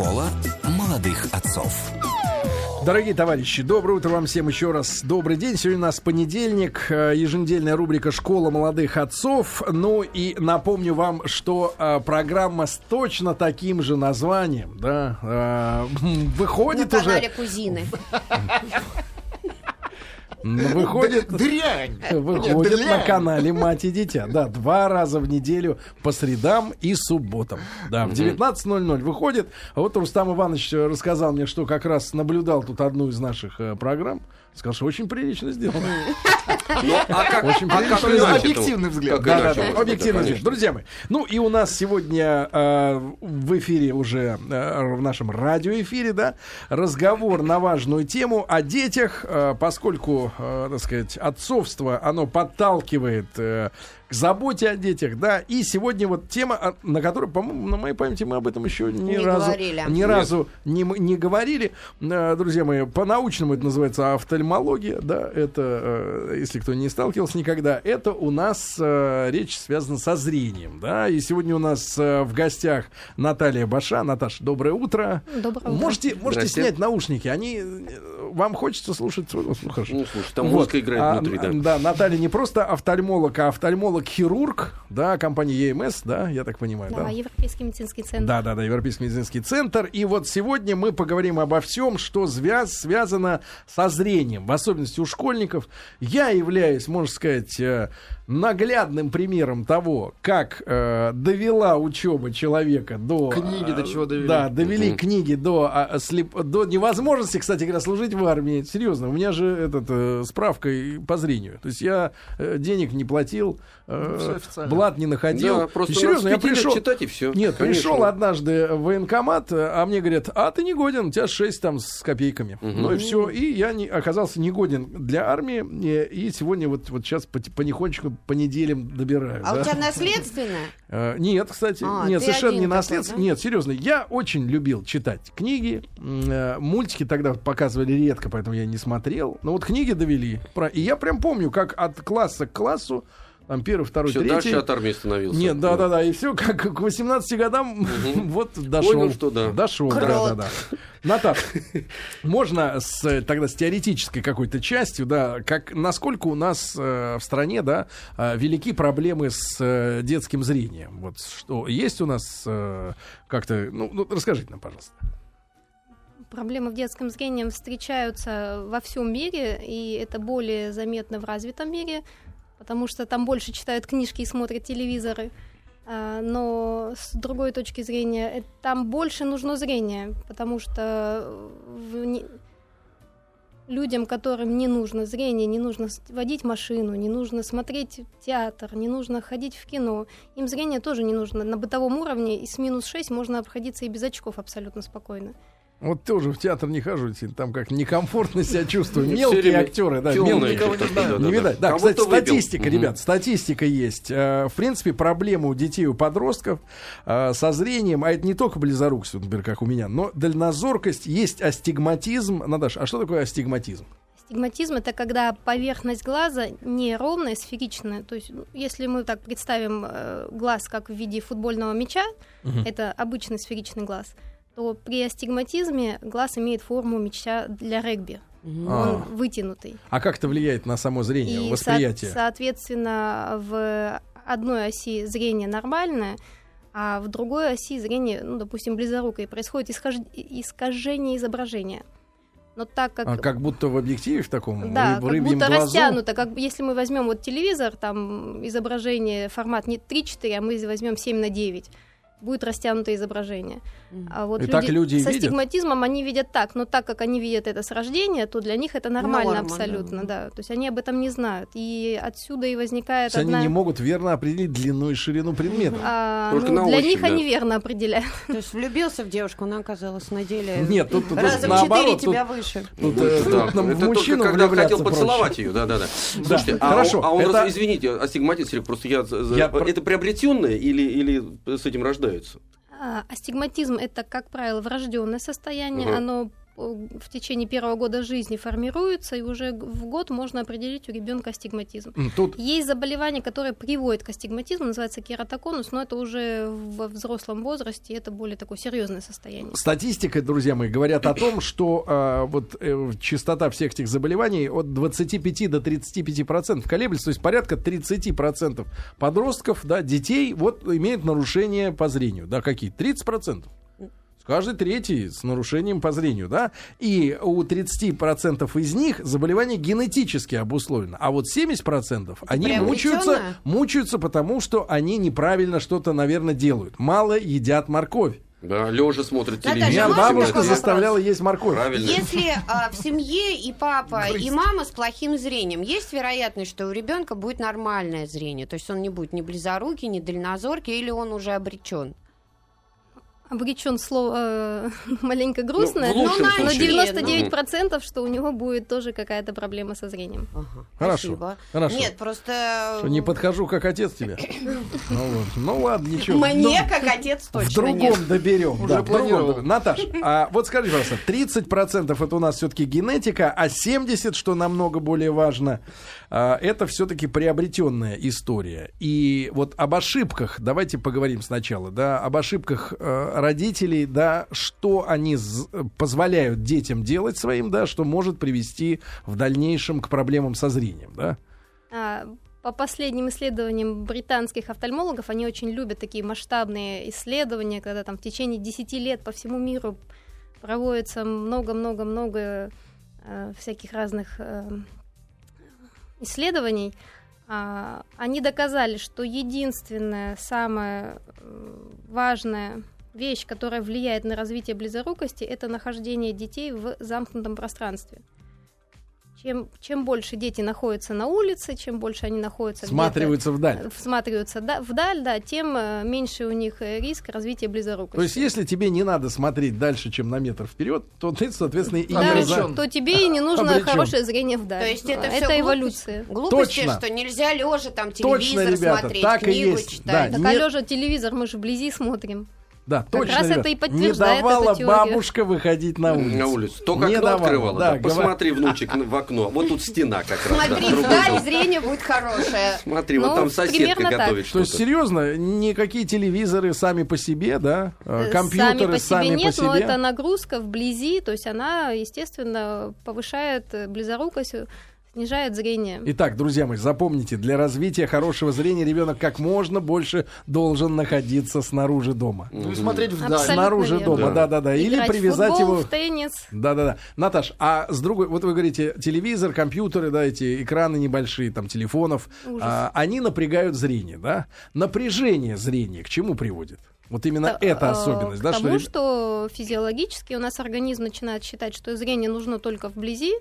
Школа молодых отцов. Дорогие товарищи, доброе утро вам всем еще раз. Добрый день. Сегодня у нас понедельник, э, еженедельная рубрика «Школа молодых отцов». Ну и напомню вам, что э, программа с точно таким же названием, да, э, выходит На уже... канале Кузины. Выходит, Дрянь! выходит Нет, на дрянь. канале «Мать и дитя». Да, два раза в неделю по средам и субботам. Да, в 19.00 выходит. А вот Рустам Иванович рассказал мне, что как раз наблюдал тут одну из наших э, программ. Сказал, что очень прилично сделано. Ну, а как, Очень а прилично. Объективный взгляд. Да, да, конечно. здесь. Друзья мои, ну и у нас сегодня э, в эфире уже, э, в нашем радиоэфире, да, разговор на важную тему о детях, э, поскольку, так сказать, отцовство, оно подталкивает к заботе о детях, да, и сегодня вот тема, а, на которой, по-моему, на моей памяти мы об этом еще ни Не разу, говорили. ни Нет. разу не, не говорили. Э, Друзья мои, по-научному это называется офтальмология, да, это, э, если кто не сталкивался никогда, это у нас э, речь связана со зрением, да, и сегодня у нас в гостях Наталья Баша. Наташа, доброе утро. Доброе утро. Можете, можете снять наушники, они, вам хочется слушать, ну, хорошо. Ну, слушай, там Вот. музыка играет А, внутри, да. Да, Наталья не просто офтальмолог, а офтальмолог-хирург, да, компания ЕМС, да, я так понимаю, Да, да. Европейский медицинский центр. Да, да, да, Европейский медицинский центр. И вот сегодня мы поговорим обо всем, что связ- связано со зрением, в особенности у школьников. Я являюсь, можно сказать, э, наглядным примером того, как э, довела учеба человека до... Книги до э, чего довели. Да, довели Мгм. книги до, а, слеп- до невозможности, кстати говоря, служить в армии. Серьезно, у меня же этот, э, справка по зрению. То есть я э, денег не платил, э, Ну, всё официально. блат не находил. Да, просто И серьезно, я пришел... читать и все. Нет, пришел однажды в военкомат, а мне говорят, а ты не годен, у тебя 6 там с копейками. Мгм. Ну и все. И я не, оказался не годен для армии. И, и сегодня вот, вот сейчас пот- понехонечку по неделям добираю. А да. у тебя наследственно? Э, Нет, кстати, А, нет, совершенно не наследство. да? Нет, серьезно, я очень любил читать книги, э, мультики тогда показывали редко, поэтому я не смотрел. Но вот книги довели. И я прям помню, как от класса к классу, там первый, второй, Все третий. дальше от армии становился. Нет, да, да, да, и все, как к 18 годам вот дошел. Понял, что да. Дошел, да, да, да. Наташ, можно с, тогда с теоретической какой-то частью, да, как насколько у нас э, в стране, да, э, велики проблемы с э, детским зрением? Вот что есть у нас э, как-то, ну, ну, расскажите нам, пожалуйста. Проблемы в детском зрении встречаются во всем мире, и это более заметно в развитом мире, потому что там больше читают книжки и смотрят телевизоры. А, Но с другой точки зрения, э, там больше нужно зрение, потому что не- людям, которым не нужно зрение, не нужно водить машину, не нужно смотреть театр, не нужно ходить в кино, им зрение тоже не нужно. На бытовом уровне и с минус 6 можно обходиться и без очков абсолютно спокойно. Вот тоже в театр не хожу, там как некомфортно себя чувствую. Мелкие актеры, да, мелкие. что-то, да, да, Не да. видать. Да, кстати, выпил. статистика, Мгм. ребят, статистика есть. Э, В принципе, проблема у детей, у подростков э, со зрением, а это не только близорукость, например, как у меня, но дальнозоркость, есть астигматизм. Наташа, а что такое астигматизм? Стигматизм это когда поверхность глаза не ровная, сферичная. То есть, ну, если мы так представим э, глаз как в виде футбольного мяча, Мгм. это обычный сферичный глаз, то при астигматизме глаз имеет форму мяча для регби. А. Он вытянутый. А как это влияет на само зрение, И, восприятие? со- соответственно, в одной оси зрение нормальное, а в другой оси зрение, ну, допустим, близорукой, происходит исхож- искажение изображения. Но так как А, как будто в объективе в таком да, рыб- как будто глазу? растянуто. Как если мы возьмем вот телевизор, там изображение, формат не 3-4, а мы возьмем 7 на 9, будет растянутое изображение. А вот И так люди и с видят? астигматизмом они видят так, но так как они видят это с рождения, то для них это нормально Норма, абсолютно, да. То есть они об этом не знают. И отсюда и возникает То есть одна... они не могут верно определить длину и ширину предмета. а, Только ну, на для ощупь, них да. они верно определяют. То есть влюбился в девушку, она оказалась на деле Нет, тут, тут раза в четыре тебя выше. тут, э, да. нам в Это только мужчину когда хотел проще. поцеловать ее, да, да, да. Слушайте, а, хорошо, а он это- раз- извините, астигматизм, просто я, это приобретенное или, или с этим рождаются? А, Астигматизм это, как правило, врожденное состояние. Мгм. Оно в течение первого года жизни формируется, и уже в год можно определить у ребенка астигматизм. Тут Есть заболевание, которое приводит к астигматизму, называется кератоконус, но это уже во взрослом возрасте, это более такое серьезное состояние. Статистика, друзья мои, говорят о том, что а, вот э, частота всех этих заболеваний от 25 до 35 процентов колеблется, то есть порядка 30 процентов подростков, да, детей, вот имеют нарушение по зрению, да, какие? 30 процентов. Каждый третий с нарушением по зрению, да? И у 30% из них заболевание генетически обусловлено. А вот 70% они мучаются, мучаются, потому что они неправильно что-то, наверное, делают. Мало едят морковь. Да, лежа смотрит телевизор. Меня бабушка заставляла есть морковь. Правильно. Если а, в семье и папа, и мама с плохим зрением, есть вероятность, что у ребенка будет нормальное зрение? То есть он не будет ни близорукий, ни дальнозоркий, или он уже обречен? Обречен слово э, маленько грустное, в лучшем но, но случае. 99% что у него будет тоже какая-то проблема со зрением. Ага, Хорошо, спасибо. хорошо. Нет, просто... Что, не подхожу как отец тебе. Ну, вот. ну ладно, ничего. Мне, Ну, как отец, в точно другом нет. доберем. Уже да, в другом планировал. доберем. Наташ, а вот скажи, пожалуйста, 30% это у нас все-таки генетика, а 70%, что намного более важно, это все-таки приобретенная история. И вот об ошибках давайте поговорим сначала, да, об ошибках э, родителей, да, что они позволяют детям делать своим, да, что может привести в дальнейшем к проблемам со зрением, да. А, По последним исследованиям британских офтальмологов, они очень любят такие масштабные исследования, когда там в течение 10 лет по всему миру проводится много-много-много э, всяких разных э, исследований. А, Они доказали, что единственная самая важная вещь, которая влияет на развитие близорукости, это нахождение детей в замкнутом пространстве. Чем, чем больше дети находятся на улице, чем больше они находятся где-то, Сматриваются вдаль. э, всматриваются да- вдаль, да, тем э, меньше у них э, риск развития близорукости. То есть, если тебе не надо смотреть дальше, чем на метр вперед, то ты, соответственно, и да, не за- то тебе и не нужно Обречён. хорошее зрение вдаль. То есть это, А, это глупость- эволюция. Глупости, Точно. что нельзя лежа там Точно, телевизор ребята, смотреть, так и книгу есть, читать. да. Так, а Нет. лежа телевизор мы же вблизи смотрим. Да, Как точно, раз ребят. это и Не подтверждает давала эту бабушка выходить на улицу. На улицу. Только Не окно давала, открывала. да, Да, говор- Посмотри, внучек, в окно. Вот тут стена как раз. да, Смотри, вдаль дом. зрение будет хорошее. Смотри, Ну, вот там соседка готовит То есть, что-то. серьезно, никакие телевизоры сами по себе, да? Э, Компьютеры сами по себе нет, по но себе. это нагрузка вблизи, то есть она, естественно, повышает э, близорукость, э, снижает зрение. Итак, друзья мои, запомните, для развития хорошего зрения ребенок как можно больше должен находиться снаружи дома. Ну и смотреть вдаль. Абсолютно снаружи верно. дома, Да. да-да-да. Или Играть в привязать футбол, его... в теннис. Да-да-да. Наташ, а с другой, вот вы говорите, телевизор, компьютеры, да, эти экраны небольшие, там, телефонов, Ужас. а, они напрягают зрение, да? Напряжение зрения к чему приводит? Вот именно Та- эта особенность, К да, тому, что... что, физиологически у нас организм начинает считать, что зрение нужно только вблизи,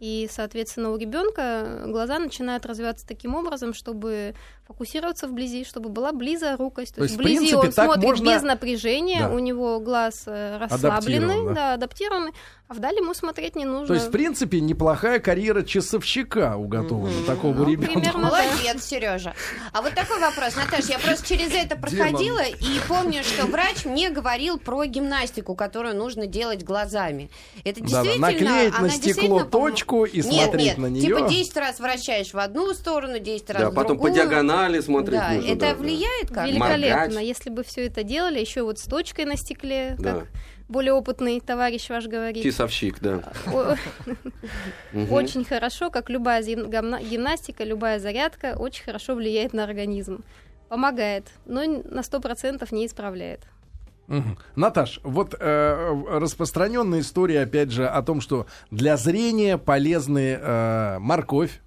и, соответственно, у ребенка глаза начинают развиваться таким образом, чтобы фокусироваться вблизи, чтобы была близорукость. То, То есть вблизи принципе, он смотрит можно- без напряжения, Да. у него глаз э, расслабленный, да. да, адаптированный, а вдали ему смотреть не нужно. То есть, в принципе, неплохая карьера часовщика уготована такому Ну, ребенку. примерно. Молодец, Сережа. А вот такой вопрос, Наташа, я просто через это проходила и помню, что врач мне говорил про гимнастику, которую нужно делать глазами. Это действительно... наклеить на стекло точку и нет, смотреть нет, на нее. Типа 10 раз вращаешь в одну сторону, 10 раз Да, в потом по другую. Диагонали смотреть Да, нужно. это да, да. влияет как? Великолепно. Моргать. Если бы все это делали, еще вот с точкой на стекле, Да. как более опытный товарищ ваш говорит. Часовщик, да. Очень хорошо, как любая гимнастика, любая зарядка, очень хорошо влияет на организм. Помогает, но на 100% не исправляет. Наташ, вот э, распространенная история, опять же, о том, что для зрения полезны э, морковь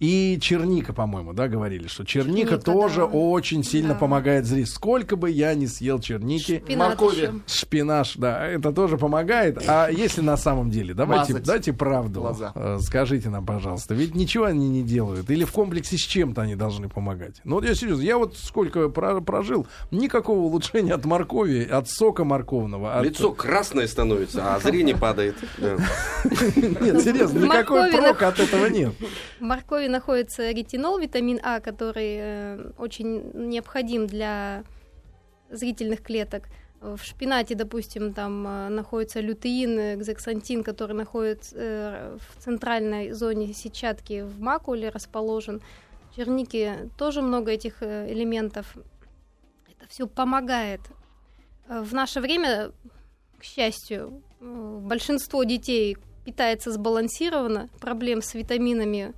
и черника, по-моему, да, говорили, что черника, Черника, тоже да. очень сильно Да. помогает зрению. Сколько бы я ни съел черники, Шпинат Моркови. еще. шпинаш, да, это тоже помогает. А если на самом деле, давайте, Мазать дайте правду, глаза. Э, скажите нам, пожалуйста, ведь ничего они не делают, или в комплексе с чем-то они должны помогать. Ну вот я серьезно, я вот сколько про- прожил, никакого улучшения от моркови, от сока морковного. от- Лицо красное становится, а зрение падает. Да. Нет, серьезно, никакой прок от этого нет. В моркови находится ретинол, витамин А, который э, очень необходим для зрительных клеток. В шпинате, допустим, там э, находится лютеин, экзексантин, который находится э, в центральной зоне сетчатки в макуле расположен. В чернике тоже много этих элементов. Это все помогает. В наше время, к счастью, большинство детей питается сбалансированно, проблем с витаминами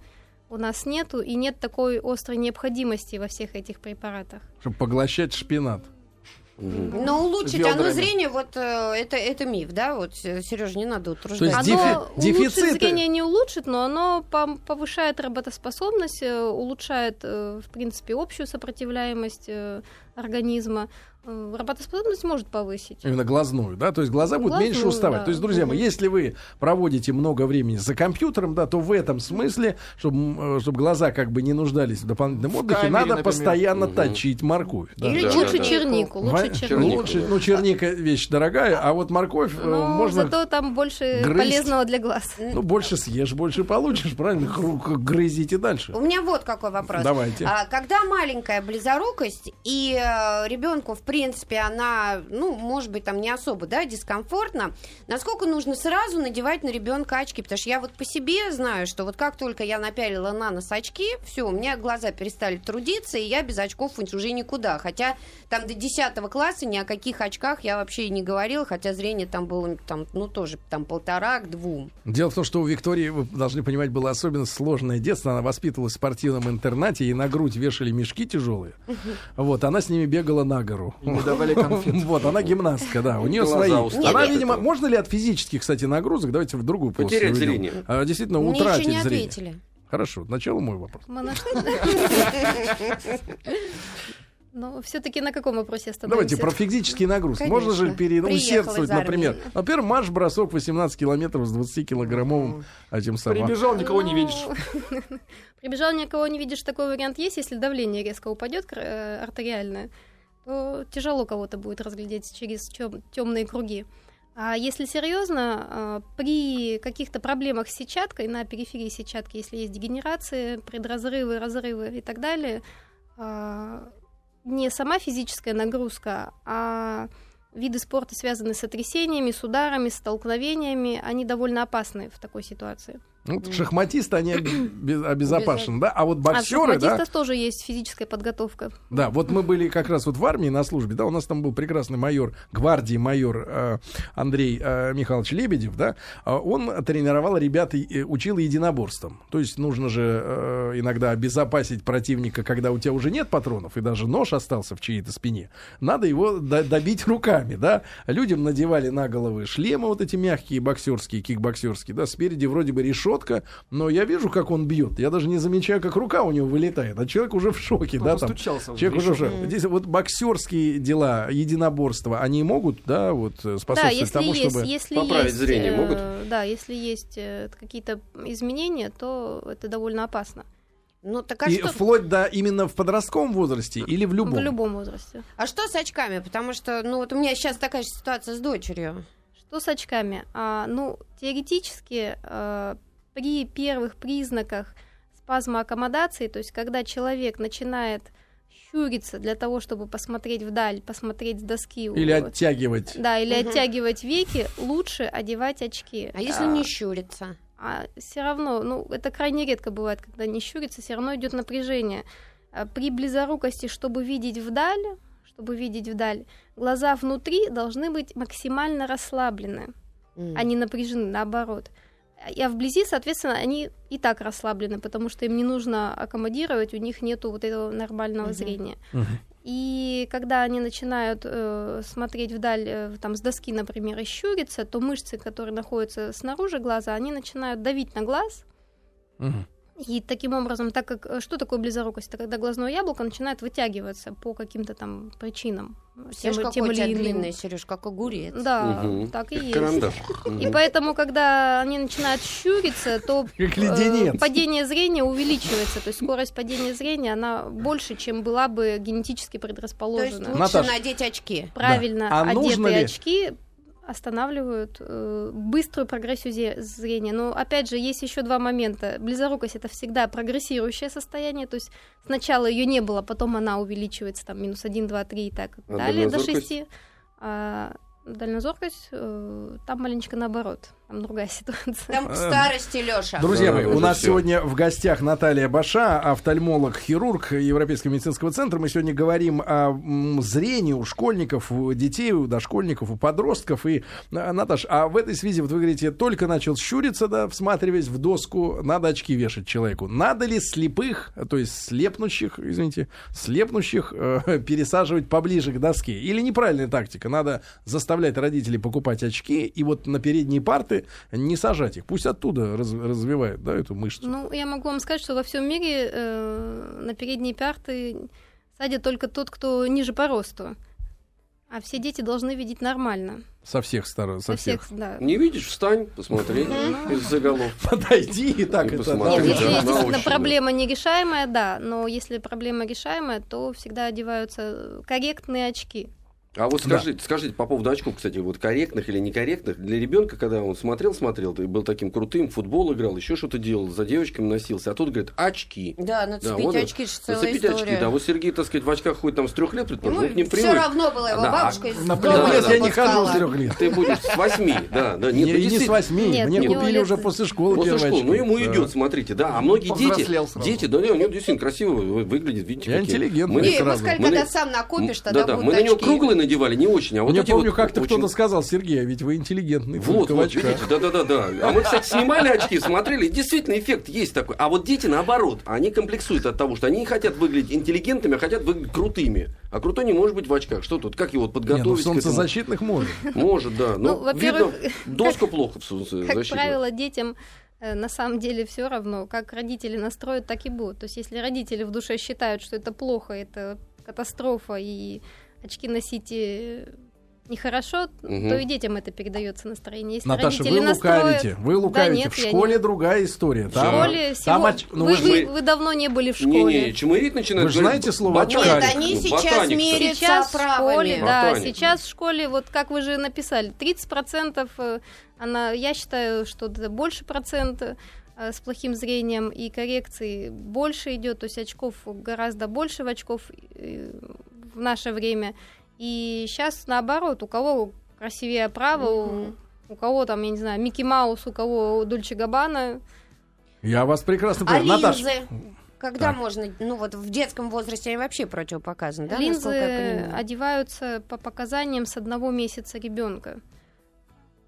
у нас нету, и нет такой острой необходимости во всех этих препаратах. Чтобы поглощать шпинат. Но улучшить оно зрение, вот э, это, это миф, да? Вот, Сережа, не надо есть утруждать. дефи- Оно дефициты- улучшит зрение не улучшит, но оно пом- повышает работоспособность, э, улучшает, э, в принципе, общую сопротивляемость организма. Э, Работоспособность может повысить. Именно глазную, да, то есть глаза будут Глазную, меньше уставать. да. То есть, друзья мои, если вы проводите много времени за компьютером, да, то в этом смысле, чтобы, чтобы глаза как бы не нуждались в дополнительном В отдыхе, камере, надо например. постоянно Мгм. точить морковь. да. Или Да, лучше да, да. чернику, лучше Ва- чернику. Лучше, ну, черника вещь дорогая, а вот морковь э, Но можно... зато там больше грызть. полезного для глаз. Ну, больше съешь, больше получишь, правильно? Грызите дальше. У меня вот какой вопрос. Давайте. А, когда маленькая близорукость, и ребенку, в принципе, она, ну, может быть, там не особо, да, дискомфортно, насколько нужно сразу надевать на ребенка очки? Потому что я вот по себе знаю, что вот как только я напялила на нос очки, все, у меня глаза перестали трудиться, и я без очков уже никуда. Хотя там до 10 класса ни о каких очках я вообще и не говорила, хотя зрение там было, там, ну, тоже там полтора к двум. Дело в том, что у Виктории, вы должны понимать, было особенно сложное детство. Она воспитывалась в спортивном интернате, и на грудь вешали мешки тяжелые. Вот, она с ними бегала на гору. И не давали конфет. Вот, она гимнастка, да, у нее свои. Она, видимо, можно ли от физических, кстати, нагрузок, давайте в другую полосу Потерять зрение. А, Действительно, утратить не зрение. ответили. Хорошо, начало мой вопрос. Мы нашли. Но все-таки на каком вопросе остановимся? Давайте про физические нагрузки. Конечно. Можно же переусердствовать, например. Например, марш-бросок 18 километров с 20-килограммовым этим самым. Прибежал, никого не видишь. Ну, Прибежал, никого не видишь, такой вариант есть. Если давление резко упадет э, артериальное, то тяжело кого-то будет разглядеть через темные круги. А если серьезно, э, при каких-то проблемах с сетчаткой, на периферии сетчатки, если есть дегенерации, предразрывы, разрывы и так далее, э, не сама физическая нагрузка, а виды спорта, связанные с сотрясениями, с ударами, с столкновениями, они довольно опасны в такой ситуации. Ну, вот шахматисты, они обе- обезопасены, да? А вот а боксеры, да? шахматистов тоже есть физическая подготовка. Да, вот мы были как раз вот в армии на службе, да, у нас там был прекрасный майор, гвардии майор э, Андрей э, Михайлович Лебедев, да, а он тренировал ребят и учил единоборствам. То есть нужно же э, иногда обезопасить противника, когда у тебя уже нет патронов, и даже нож остался в чьей-то спине. Надо его до- добить руками, да. Людям надевали на головы шлемы вот эти мягкие, боксерские, кикбоксерские, да, спереди вроде бы решетка, но я вижу, как он бьет. Я даже не замечаю, как рука у него вылетает, а человек уже в шоке, Ну, да, там. в Человек уже, решетку. уже. Здесь вот боксерские дела, единоборства, они могут, да, вот э, Да, способствовать если тому, есть, чтобы... если поправить есть, зрение э, могут? Да, если есть э, какие-то изменения, то это довольно опасно. Ну, так а И что, вплоть до именно в подростковом возрасте или в любом? В любом возрасте. а что с очками? Потому что, ну, вот у меня сейчас такая же ситуация с дочерью. Что с очками? А, ну, теоретически, при первых признаках спазма аккомодации, то есть когда человек начинает щуриться для того, чтобы посмотреть вдаль, посмотреть с доски. Или вот, оттягивать? Да, или Мгм. оттягивать веки, лучше одевать очки. А если не щурится? А все равно, ну, это крайне редко бывает, когда не щурится, все равно идет напряжение. А При близорукости, чтобы видеть вдаль, чтобы видеть вдаль, глаза внутри должны быть максимально расслаблены, М. а не напряжены, наоборот. А вблизи, соответственно, они и так расслаблены, потому что им не нужно аккомодировать, у них нету вот этого нормального Мгм. зрения. Мгм. И когда они начинают э, смотреть вдаль, э, там, с доски, например, и щуриться, то мышцы, которые находятся снаружи глаза, они начинают давить на глаз, Мгм. И таким образом, так как э, что такое близорукость? Это когда глазное яблоко начинает вытягиваться по каким-то там причинам. Сереж, тем- какой тем у тебя или длинный, Сереж, как огурец. Да, Мгм. так и Как есть. Карандаш. И поэтому, когда они начинают щуриться, то э, падение зрения увеличивается. То есть скорость падения зрения, она больше, чем была бы генетически То есть предрасположена. лучше надеть очки. Правильно Да. А одетые ли- очки останавливают э, быструю прогрессию зрения. Но опять же, есть еще два момента. Близорукость это всегда прогрессирующее состояние, то есть сначала ее не было, потом она увеличивается там минус 1, 2, 3 и так А далее до дальнозоркость? 6. А дальнозоркость, э, там маленечко наоборот, там другая ситуация. Там к старости, Леша. Друзья мои, у нас сегодня в гостях Наталья Баша, офтальмолог, хирург Европейского медицинского центра. Мы сегодня говорим о зрении у школьников, у детей, у дошкольников, у подростков. И, а, Наташ, а в этой связи, вот вы говорите, только начал щуриться, да, всматриваясь в доску, надо очки вешать человеку. Надо ли слепых, то есть слепнущих, извините, слепнущих э, пересаживать поближе к доске? Или неправильная тактика? Надо заставлять родителей покупать очки и вот на передние парты не сажать их. Пусть оттуда раз- развивают, да, эту мышцу. Ну, я могу вам сказать, что во всем мире э, на передние парты садят только тот, кто ниже по росту. А все дети должны видеть нормально. Со всех сторон, со, Со всех. всех, да. Не видишь, встань, посмотри из-за голов. Подойди и так И это. посмотри. Нет, если проблема нерешаемая, да, но если проблема решаемая, то всегда одеваются корректные очки. А вот скажите, скажите по поводу очков, кстати, вот корректных или некорректных. Для ребенка, когда он смотрел, смотрел, ты был таким крутым, футбол играл, еще что-то делал, за девочками носился, а тут говорит, очки. Да, Да, нацепить вот очки, же целая Нацепить история. очки, да. Вот Сергей, так сказать, в очках ходит там с трех лет, предположим, ну, к ним все привык. равно было его Да, бабушка а из На Да, да, я не хожу с трех лет. Ты будешь с восьми, да, да. Не, Нет, ну, и не с восьми. Нет, Мне у него купили уже после школы После школы. Ну, очки. ему Да. идет, смотрите, да. А многие дети, дети, да, не, у него действительно красиво вы- выглядит, видите, Я какие. интеллигентный. Мы- Не, ему сказали, когда сам накопишь, тогда будут мы на него очки. круглые надевали, не очень, а вот эти помню, вот как-то очень- кто-то сказал, Сергей, а ведь вы интеллигентный, Вот, вот, видите, да-да-да. А мы, кстати, снимали очки, смотрели, действительно эффект есть такой. А вот дети, наоборот, они комплексуют от того, что они не хотят выглядеть интеллигентными, а хотят выглядеть крутыми. А крутой не может быть в очках. Что тут? Как его вот Не, ну, в подготовить к этому? солнцезащитных можно. Может, да. Ну, Ну, во-первых, видно, доску плохо в солнцезащитных. Как правило, детям э, на самом деле все равно, как родители настроят, так и будут. То есть, если родители в душе считают, что это плохо, это катастрофа, и очки носить э, нехорошо, Мгм. то и детям это передается настроение. Если Наташа, родители вы настроят- лукавите. Вы лукавите. нет, в школе не- другая история. В Там, школе там всего- оч- ну, вы, вы же- вы- давно не были в школе. Не-не, чмырить начинают. Вы же знаете слово ботаник. Нет, очкарик. они сейчас ботаник-то. меряются Сейчас в школе, да, Ботаник. сейчас в школе, вот как вы же написали, 30% э, она, я считаю, что это больше процента э, с плохим зрением и коррекции больше идет, то есть очков гораздо больше в очков в наше время. И сейчас наоборот, у кого красивее у, Мгм. у кого там, я не знаю, Микки Маус, у кого Дольче Габбана. Я вас прекрасно А понимаю. Наташа, линзы? Когда Так. можно, ну вот в детском возрасте они вообще противопоказаны, да, Линзы одеваются по показаниям с одного месяца ребенка.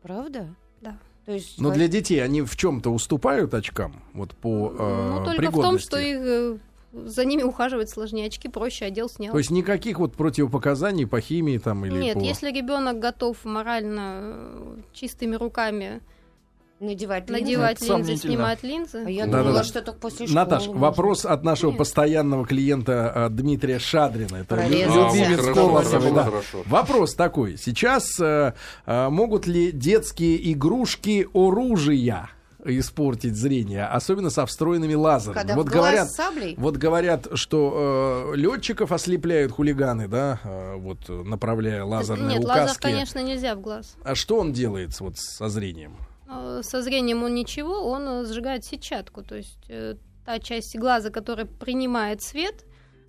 Правда? Да. То есть но для детей они в чем-то уступают очкам? Вот по э, Ну, только в том, пригодности? что их э, за ними ухаживать сложнее. Очки проще, одел, снял. То есть никаких вот противопоказаний по химии там или Нет, по... если ребенок готов морально э, чистыми руками надевать линзы? надевать Это линзы, снимать линзы. А я Да-да-да. думала, что только после школы. Наташ, можно. вопрос от нашего Нет. постоянного клиента э, Дмитрия Шадрина. Это Прорезался. любимец Колосова, хорошо, да. хорошо. Вопрос такой. Сейчас э, э, могут ли детские игрушки оружия испортить зрение, особенно со встроенными лазерами? Когда вот говорят, саблей? вот говорят, что летчиков ослепляют хулиганы, да, э, вот э, направляя лазерные Нет, лазер, указки. конечно, нельзя в глаз. А что он делает вот со зрением? Э, Со зрением он ничего, он э, сжигает сетчатку. То есть э, та часть глаза, которая принимает свет,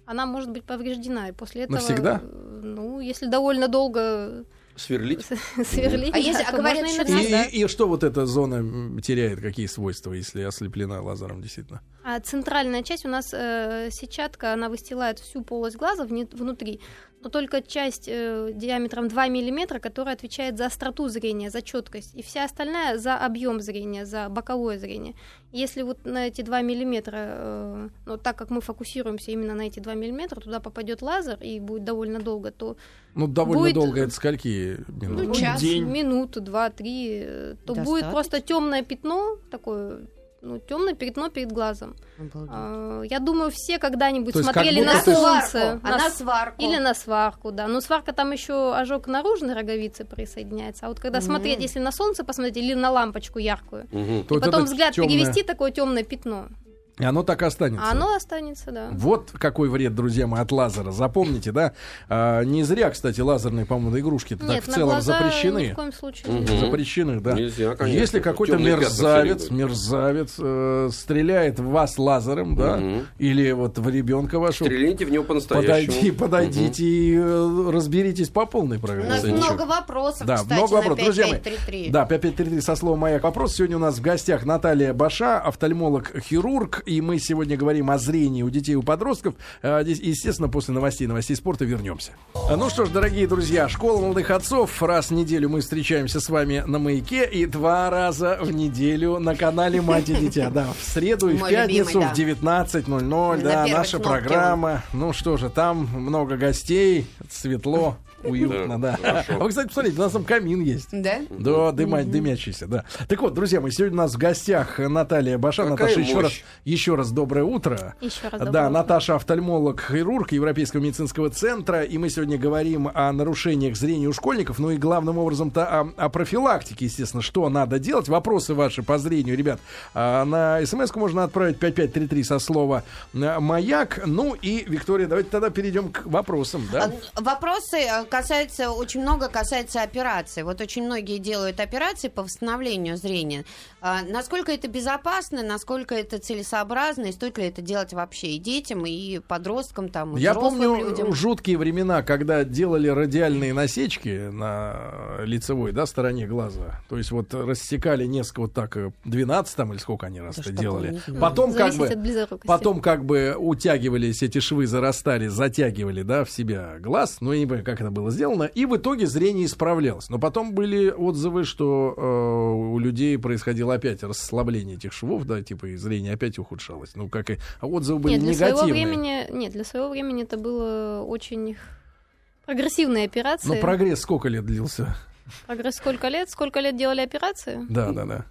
она может быть повреждена. И после этого... Навсегда? э, Ну, если довольно долго Сверлить. сверлить, А если- а говорят, и что И, навсегда. и- и что вот эта зона теряет, какие свойства, если ослеплена лазером действительно? А центральная часть у нас э, сетчатка, она выстилает всю полость глаза внутри, но только часть э, диаметром 2 мм, которая отвечает за остроту зрения, за четкость, и вся остальная за объем зрения, за боковое зрение. Если вот на эти 2 мм, э, ну, так как мы фокусируемся именно на эти 2 мм, туда попадет лазер и будет довольно долго, то Ну, довольно Будет- долго, это скольки минут? Ну, час. день. минуту, два, три, э, то будет Достаточно. просто темное пятно, такое, ну, темное пятно перед глазом. Обалдеть. А, Я думаю, все когда-нибудь То смотрели на солнце. а на на с- сварку? Или на сварку, да. Но сварка там еще ожог наружной роговицы присоединяется. А вот когда Мгм. смотреть, если на солнце посмотреть или на лампочку яркую. То и вот потом взгляд тёмное- перевести такое темное пятно. И оно так останется. А оно останется, да. Вот какой вред, друзья мои, от лазера. Запомните, да? А, не зря, кстати, лазерные, по-моему, игрушки так Нет, в на целом глаза запрещены. ни в коем случае нельзя. Запрещены, да. Нельзя, конечно. Если какой-то мерзавец, мерзавец э, стреляет в вас лазером, да, Мгм. или вот в ребенка вашего, Стреляйте в него по-настоящему. подойди, подойдите и э, разберитесь по полной У программе. нас Ничего. много вопросов, Да, кстати, много вопросов. Друзья мои, 5533. Да, 5533 со словом «Маяк». Вопрос. Сегодня у нас в гостях Наталья Баша, офтальмолог-хирург, и мы сегодня говорим о зрении у детей и у подростков. А, Естественно, после новостей, новостей спорта вернемся. Ну что ж, дорогие друзья, школа молодых отцов. Раз в неделю мы встречаемся с вами на «Маяке» и два раза в неделю на канале «Мать и дитя». Да, в среду и в пятницу в да. 19.00. На Да, наша программа. Ну что же, там много гостей, светло, уютно, да. Да, хорошо. А вы, кстати, посмотрите, у нас там камин есть. Да? Да, дыма, дымящийся, да. Так вот, друзья мои, сегодня у нас в гостях Наталья Баша. Какая Наташа, еще раз, еще раз доброе утро. Еще раз Да, доброе утро. Наташа офтальмолог, хирург Европейского медицинского центра, и мы сегодня говорим о нарушениях зрения у школьников, ну и главным образом-то о, о профилактике, естественно, что надо делать. Вопросы ваши по зрению, ребят, а, на смс можно отправить 5533 со слова э, «Маяк». Ну и, Виктория, давайте тогда перейдем к вопросам, да? А, Вопросы э, касаются, очень много касается операций. Вот очень многие делают операции по восстановлению зрения. А, Насколько это безопасно, насколько это целесообразно, и стоит ли это делать вообще и детям, и подросткам, там, и Я помню людям? жуткие времена, когда делали радиальные насечки на лицевой да, стороне глаза. То есть вот рассекали несколько вот так, э, 12 там или сколько они раз это делали. Потом как бы... Потом как бы утягивались эти швы, зарастали, затягивали, да, в себя глаз, ну, я не понимаю, как это было сделано, и в итоге зрение исправлялось. Но потом были отзывы, что э, у людей происходило опять расслабление этих швов, да, типа, и зрение опять ухудшалось. Ну, как и... А отзывы были Нет, для своего негативные. времени, нет, для своего времени это было очень прогрессивные операции. Но прогресс сколько лет длился? Прогресс сколько лет? Сколько лет делали операции? Да, да, да.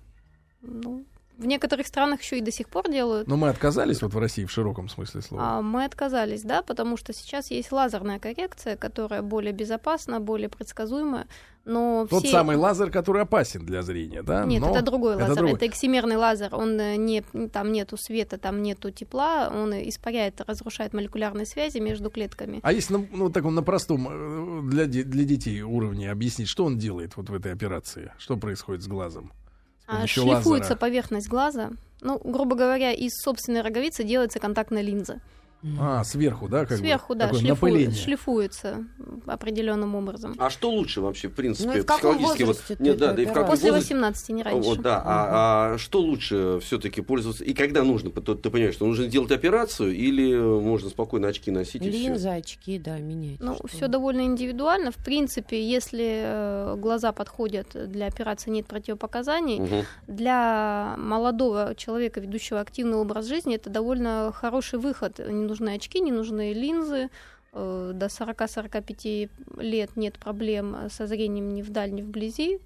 Ну, в некоторых странах еще и до сих пор делают. Но мы отказались вот в России в широком смысле слова. А мы отказались, да, потому что сейчас есть лазерная коррекция, которая более безопасна, более предсказуема, но Тот все... самый лазер, который опасен для зрения, да? Нет, Но это другой это лазер, другой. это эксимерный лазер, он э, не, там нету света, там нету тепла, он испаряет, разрушает молекулярные связи между клетками. А если на, ну, так, на простом э, для, для детей уровне объяснить, что он делает вот в этой операции? Что происходит с глазом? А, Шлифуется лазера? поверхность глаза. Ну, грубо говоря, из собственной роговицы делается контактная линза. А, сверху, да? Как Сверху, бы, да, такое шлифует- напыление. шлифуется определенным образом. А что лучше вообще, в принципе, Ну и в психологически? вот- Нет, да, да и в каком? После возрасте? 18, не раньше. Вот, да. А, а что лучше все-таки пользоваться? И когда нужно? Ты, ты понимаешь, что нужно делать операцию или можно спокойно очки носить и все? Линзы, очки, да, менять. Ну, все довольно индивидуально. В принципе, если э, глаза подходят для операции, нет противопоказаний. Для молодого человека, ведущего активный образ жизни, это довольно хороший выход. Нужны очки, не нужны линзы. Э, До 40-45 лет нет проблем со зрением ни вдаль, ни вблизи.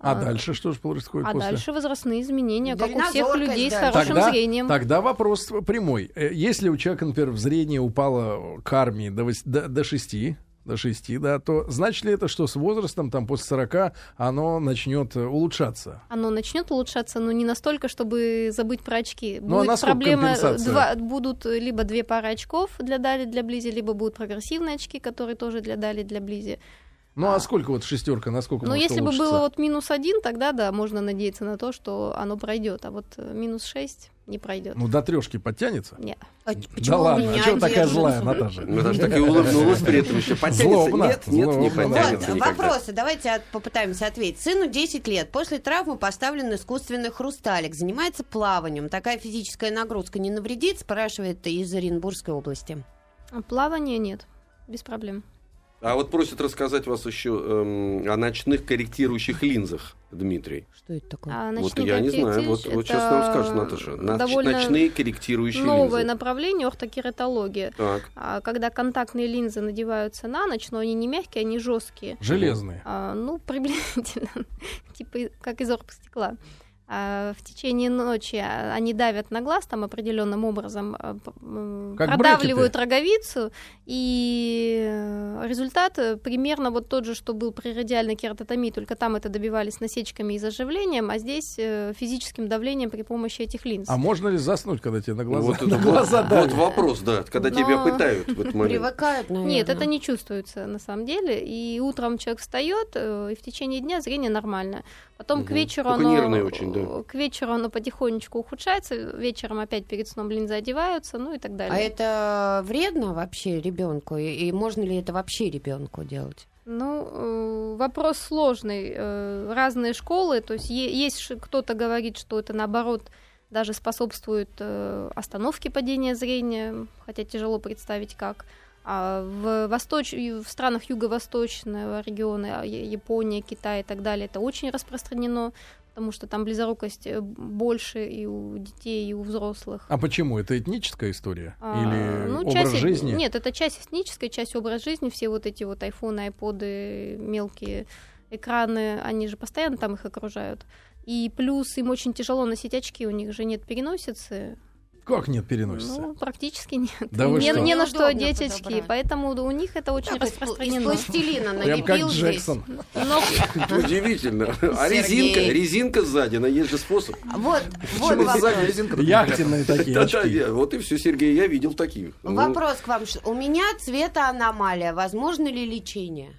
А дальше что же происходит А после? дальше возрастные изменения, как у всех людей с да. хорошим Тогда, зрением. тогда вопрос прямой. Э, Если у человека, например, в зрении упало к армии до, вось- до, до 6, до 6, да, то значит ли это, что с возрастом, там, после 40, оно начнет э, улучшаться? Оно начнет улучшаться, но не настолько, чтобы забыть про очки. Ну, а Будет насколько проблема, компенсация? два, будут либо две пары очков для дали, для близи, либо будут прогрессивные очки, которые тоже для дали, для близи. Ну, а сколько вот шестерка, насколько может если бы улучшиться? было вот минус один, тогда да, можно надеяться на то, что оно пройдет. А вот э, минус шесть не пройдет. Ну, до трешки подтянется? Нет. А Да ладно, меня а чего такая злая, Наташа? Наташа так и улыбнулась при этом еще. Потянется? Злобно, Нет, нет, не Вот, никогда. вопросы. Давайте от- попытаемся ответить. Сыну 10 лет. После травмы поставлен искусственный хрусталик. Занимается плаванием. Такая физическая нагрузка не навредит? Спрашивает из Оренбургской области. А Плавания нет. Без проблем. А вот просят рассказать вас еще эм, о ночных корректирующих линзах, Дмитрий. Что это такое? А вот я не знаю, вот, вот сейчас нам скажет Наташа. Нач- довольно ночные корректирующие Новое линзы. направление ортокератология. Так. А, Когда контактные линзы надеваются на ночь, но они не мягкие, они жесткие. Железные. А, ну, приблизительно, типа как из оргстекла. а, в течение ночи а, они давят на глаз там определенным образом, а, Как продавливают брекеты. роговицу, и э, результат э, примерно вот тот же, что был при радиальной кератотомии, только там это добивались насечками и заживлением, а здесь э, физическим давлением при помощи этих линз. А можно ли заснуть, когда тебе на глаза, Вот, на глаза вот, давят? вот вопрос, да, когда Но- тебя пытают в этот момент. Привыкают, наверное. Нет, это не чувствуется на самом деле. И утром человек встает, и в течение дня зрение нормальное. Потом к Мгм. вечеру Только оно, нервное очень, да. к вечеру оно потихонечку ухудшается, вечером опять перед сном линзы одеваются, ну и так далее. А это вредно вообще ребенку? И, и можно ли это вообще ребенку делать? Ну, э, вопрос сложный. Э, Разные школы, то есть есть кто-то говорит, что это наоборот даже способствует э, остановке падения зрения, хотя тяжело представить как. А в, восточ... в странах юго-восточного региона, а, Япония, Китай и так далее, это очень распространено, потому что там близорукость э, больше и у детей, и у взрослых. А почему? Это этническая история? А, Или ну, образ часть- жизни? Нет, это часть этническая, часть образ жизни. Все вот эти вот айфоны, айподы, мелкие экраны, они же постоянно там их окружают. И плюс им очень тяжело носить очки, у них же нет переносицы. Как нет переносится? Ну, практически нет. Да вы не, что? не на что Неудобно одеть очки, подобрать. поэтому у них это очень Так, из, пл- из распространено. пластилина Прям как. Джексон. Но удивительно. А резинка, резинка сзади, на есть же способ. Вот, вот вопрос. Яхтенные такие очки. Вот и все, Сергей, я видел таких. Ну, Вопрос к вам. У меня цветоаномалия. Возможно ли лечение?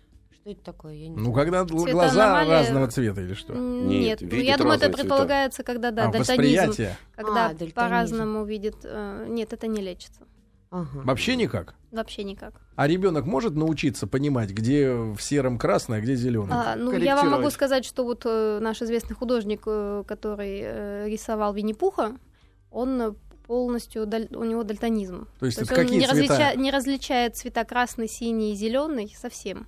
Что это такое? Я не Ну, когда глаза Цветоаномалия- разного цвета или что? Нет, нет, ну, я думаю, это разные цвета. предполагается, когда да, а, дальтонизм, восприятие? когда А, дальтонизм. по-разному видит. э, Нет, это не лечится. Ага. Вообще никак. Вообще никак. А ребенок может научиться понимать, где в сером красное, а где зеленое? А, ну, я вам могу сказать, что вот э, наш известный художник, э, который э, рисовал Винни-Пуха, он полностью, даль- у него дальтонизм. То есть, То это есть он какие не, цвета? различа- не различает цвета красный, синий и зеленый совсем.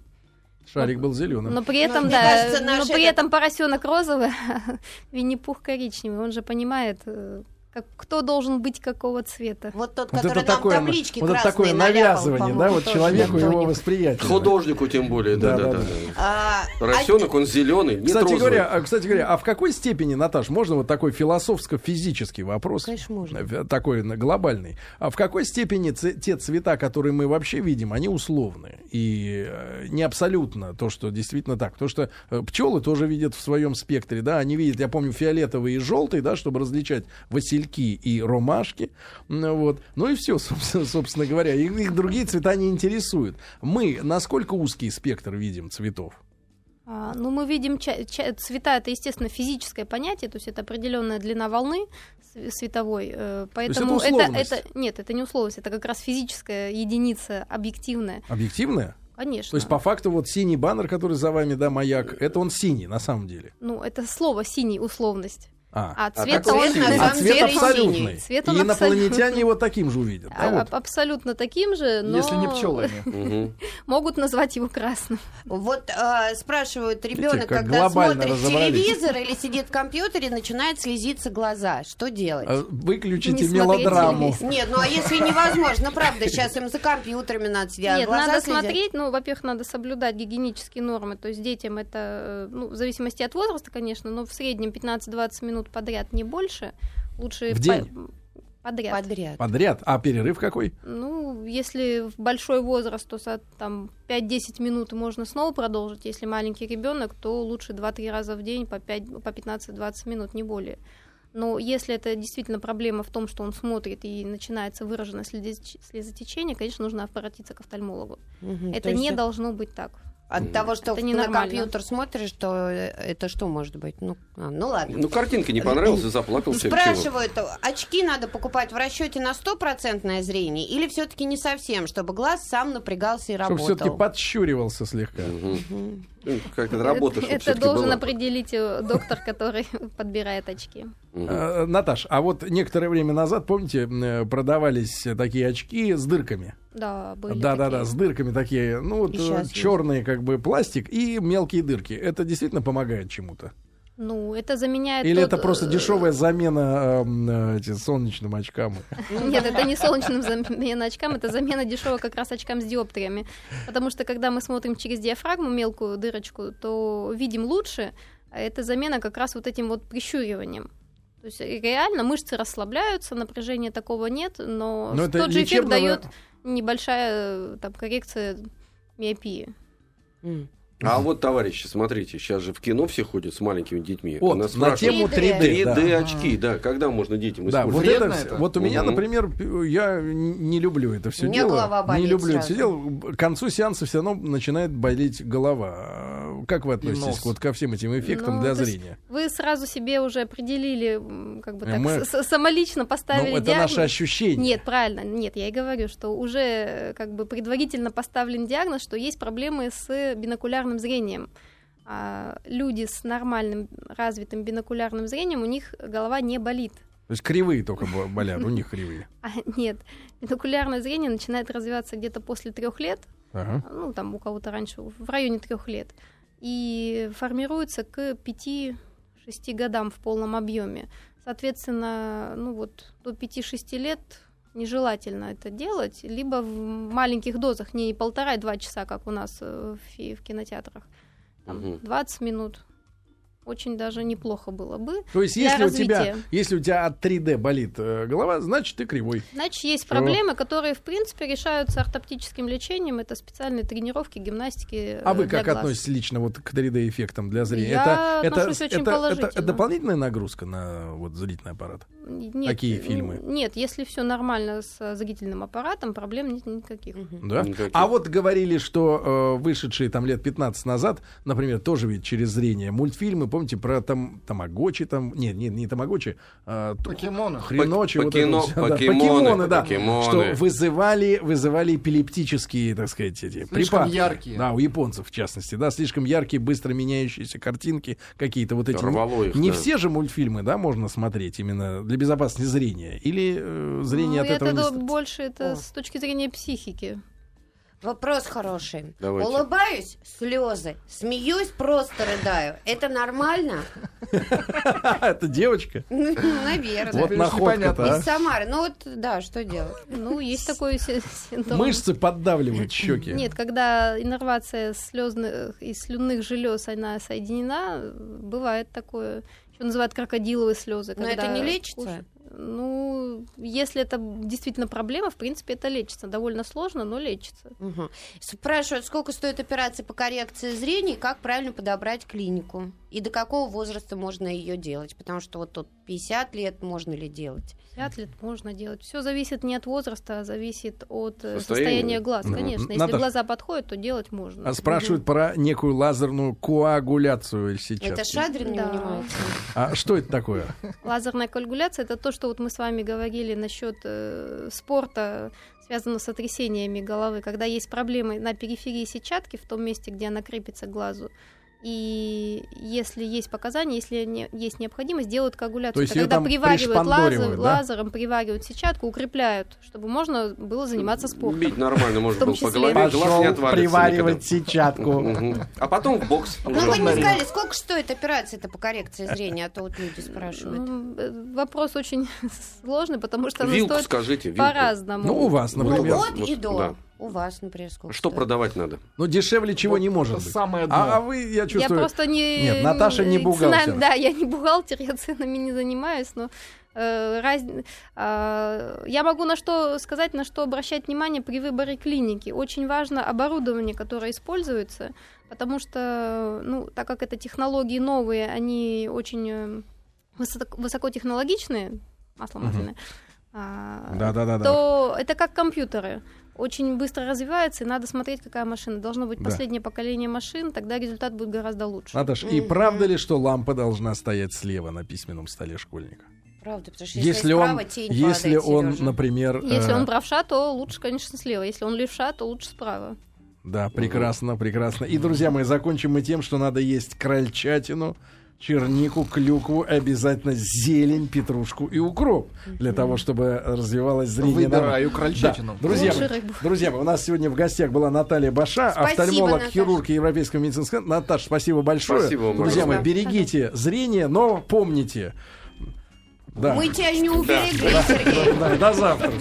Шарик был зеленым. Но при этом, мне да, кажется, но при этом поросенок розовый, Винни-Пух коричневый. Он же понимает, э, как, кто должен быть какого цвета. Вот тот, Вот который это такое, таблички вот это такое наляпал, навязывание, да, вот человеку его восприятие. Художнику тем более, да, да, Да-да-да. да. А, Поросенок, он зеленый, нет Кстати розовый. говоря, а, кстати говоря, а в какой степени, Наташ, можно вот такой философско-физический вопрос? Конечно, можно. Э, Такой на- глобальный. А в какой степени ц- те цвета, которые мы вообще видим, они условны и э, не абсолютно то, что действительно так. Потому что пчелы тоже видят в своем спектре, да, они видят, я помню, фиолетовый и желтый, да, чтобы различать васильки и ромашки. Ну, вот. Ну и все, собственно, собственно говоря. Их, их другие цвета не интересуют. Мы насколько узкий спектр видим цветов? А, ну, мы видим ча- ча- цвета, это, естественно, физическое понятие, то есть это определенная длина волны св- световой, э, поэтому это это, это, нет, это не условность, это как раз физическая единица объективная, Объективное? конечно. То есть, по факту, вот синий баннер, который за вами, да, маяк, это он синий на самом деле. Ну, это слово синий условность, А, а А цвет какой он цвет? на а самом цвет деле абсолютный. синий. Цвет И он инопланетяне абсолютно- его таким же увидят. А- Да, вот. аб- абсолютно таким же, но Если не пчелами. Могут назвать его красным. Вот э, спрашивают ребенок, когда смотрит телевизор или сидит в компьютере, начинает слезиться глаза. Что делать? А, Выключите Не мелодраму. Нет, ну а если невозможно, правда, сейчас им за компьютерами надо сидеть, а Нет, глаза надо смотреть, ну, во-первых, надо соблюдать гигиенические нормы, то есть детям это, ну, в зависимости от возраста, конечно, но в среднем 15-20 минут подряд, не больше. Лучше В по- день? Подряд. Подряд. Подряд. А перерыв какой? Ну, если в большой возраст, то там 5-10 минут можно снова продолжить. Если маленький ребенок, то лучше 2-3 раза в день по, 5, по 15-20 минут, не более. Но если это действительно проблема в том, что он смотрит и начинается выраженное слезотеч- слезотечение, конечно, нужно обратиться к офтальмологу. Мгм, это не должно быть так. От того, что Это в- на компьютер смотришь, то э, это что может быть? Ну, а, ну ладно. Ну, картинка не понравилась, и заплакал человек. Чего? Спрашивают, очки надо покупать в расчете на стопроцентное зрение или все-таки не совсем, чтобы глаз сам напрягался и Чтобы работал? все-таки подщуривался слегка. Мгм. Ну, Как-то работа, чтобы это должен была. определить э, доктор, который подбирает очки. Э, Наташ, а вот некоторое время назад, помните, э, продавались такие очки с дырками. Да, были Да, да, да, с дырками такие, ну вот есть. черные как бы пластик и мелкие дырки. Это действительно помогает чему-то? Ну, это заменяет Или тот, это просто э, дешевая замена эм, э, солнечным очкам? Нет, это не солнечным замена очкам, это замена дешевого как раз очкам с диоптриями. Потому что когда мы смотрим через диафрагму, мелкую дырочку, то видим лучше, А это замена как раз вот этим вот прищуриванием. То есть реально мышцы расслабляются, напряжения такого нет, но, Но это тот же эффект дает небольшая э, там, коррекция миопии. М. А вот, товарищи, смотрите, сейчас же в кино все ходят с маленькими детьми. Вот, Нас на тему 3D. да. 3D очки, да, когда можно детям Да, вот это, это? вот у меня, Мгм. например, я не люблю это все У меня дело. голова не болит люблю это сразу. все дело. К концу сеанса все равно начинает болеть голова. Как вы относитесь вот ко всем этим эффектам Ну, для зрения? Вы сразу себе уже определили, как бы Э, так, мы- с- с- самолично поставили Ну, это диагноз. наше ощущение. Нет, правильно, нет, я и говорю, что уже э, как бы предварительно поставлен диагноз, что есть проблемы с бинокулярным зрением. А люди с нормальным развитым бинокулярным зрением, у них голова не болит. То есть кривые только бо- болят, у них кривые. А нет, бинокулярное зрение начинает развиваться где-то после трех лет, Ага. ну там у кого-то раньше, в районе трех лет, и формируется к 5-6 годам в полном объеме. Соответственно, ну вот до 5-6 лет нежелательно это делать, либо в маленьких дозах, не полтора-два часа, как у нас э, в, в кинотеатрах, там, Мгм. 20 минут. Очень даже неплохо было бы. То есть, если у тебя, если у тебя от 3D болит э, голова, значит ты кривой. Значит, есть проблемы, которые, в принципе, решаются ортоптическим лечением. Это специальные тренировки, гимнастики. А э, вы для как глаз. относитесь лично вот к 3D-эффектам для зрения? Я это, это, отношусь очень это, это, это положительно. дополнительная нагрузка на вот зрительный аппарат? Нет, Такие фильмы? Нет, если все нормально с э, зрительным аппаратом, проблем нет никаких. Да? Никаких. А вот говорили, что э, вышедшие там лет 15 назад, например, тоже ведь через зрение мультфильмы, помните, про там Тамагочи, там, нет, нет, не Тамагочи, а, Покемоны. Хреночи, Пок- вот это покино- вот всё, да, покемоны, покемоны, да, покемоны. что вызывали, вызывали эпилептические, так сказать, эти Слишком припадки. яркие. Да, у японцев, в частности, да, слишком яркие, быстро меняющиеся картинки, какие-то вот эти. Рвало их, не да. все же мультфильмы, да, можно смотреть именно для безопасности зрения, или э, зрение Ну, от этого это не больше это О. с точки зрения психики. Вопрос хороший. Давайте. Улыбаюсь, слезы. Смеюсь, просто рыдаю. Это нормально? Это девочка. Ну, Наверное. Вот непонятно. а. Из Самары. Ну вот, да, что делать? Ну, есть такой си- синдром. Мышцы поддавливают щеки. Нет, когда иннервация слезных и слюнных желез она соединена, бывает такое. Еще называют крокодиловые слезы. Но это не лечится? Ну, если это действительно проблема, в принципе, это лечится. Довольно сложно, но лечится. Мгм. Спрашивают, сколько стоит операция по коррекции зрения и как правильно подобрать клинику? И до какого возраста можно ее делать? Потому что вот тут 50 лет можно ли делать? 50 лет можно делать. Все зависит не от возраста, а зависит от э, Состояния. состояния глаз. Конечно, если Наташа, глаза подходят, то делать можно. А спрашивают про некую лазерную коагуляцию сейчас. Это Шадрин не Да. унимается? А что это такое? Лазерная коагуляция это то, что вот мы с вами говорили насчет э, спорта, связанного с сотрясениями головы, когда есть проблемы на периферии сетчатки, в том месте, где она крепится к глазу. И если есть показания, если не, есть необходимость, делают коагуляцию. То есть Это когда приваривают лазер, да? лазером, приваривают сетчатку, укрепляют, чтобы можно было заниматься спортом. Бить нормально можно было по голове, глаз не отвалится приваривать никогда. сетчатку. А потом в бокс. Ну вы не сказали, сколько стоит операция-то по коррекции зрения, а то вот люди спрашивают. Ну, э, Вопрос очень сложный, потому что она стоит по-разному. Ну, у вас, Ну например. вот и до. Да. У вас, например, сколько Что стоит? продавать надо? Ну, дешевле чего Вот не может быть. самое дно. А, а вы, я Я чувствую... просто не... Нет, Наташа не цена- бухгалтер. да, я не бухгалтер, я ценами не занимаюсь, но э, раз- а, я могу на что сказать, на что обращать внимание при выборе клиники. Очень важно оборудование, которое используется, потому что, ну, так как это технологии новые, они очень э, высоко- высокотехнологичные, масло масляное, а, Да-да-да-да. то это как компьютеры. Очень быстро развивается, и надо смотреть, какая машина. Должно быть Да. последнее поколение машин, тогда результат будет гораздо лучше. Наташ, и Мгм. правда ли, что лампа должна стоять слева на письменном столе школьника? Правда, потому что Если, если, он, справа, тень если падает, он, Сережа. например, Если э, он правша, то лучше, конечно, слева. Если он левша, то лучше справа. да, прекрасно, прекрасно. И, друзья мои, закончим мы тем, что надо есть крольчатину, чернику, клюкву, обязательно зелень, петрушку и укроп для того, чтобы развивалось зрение. Выбираю Да. крольчатину. Друзья, Лучше мои, друзья мои, у нас сегодня в гостях была Наталья Баша, Спасибо, офтальмолог, Наташа. хирург Европейского медицинского. Наташа, спасибо большое. Спасибо вам Друзья мои, берегите зрение, но помните. Да. Мы тебя не уберегли, Сергей. Да, до завтра.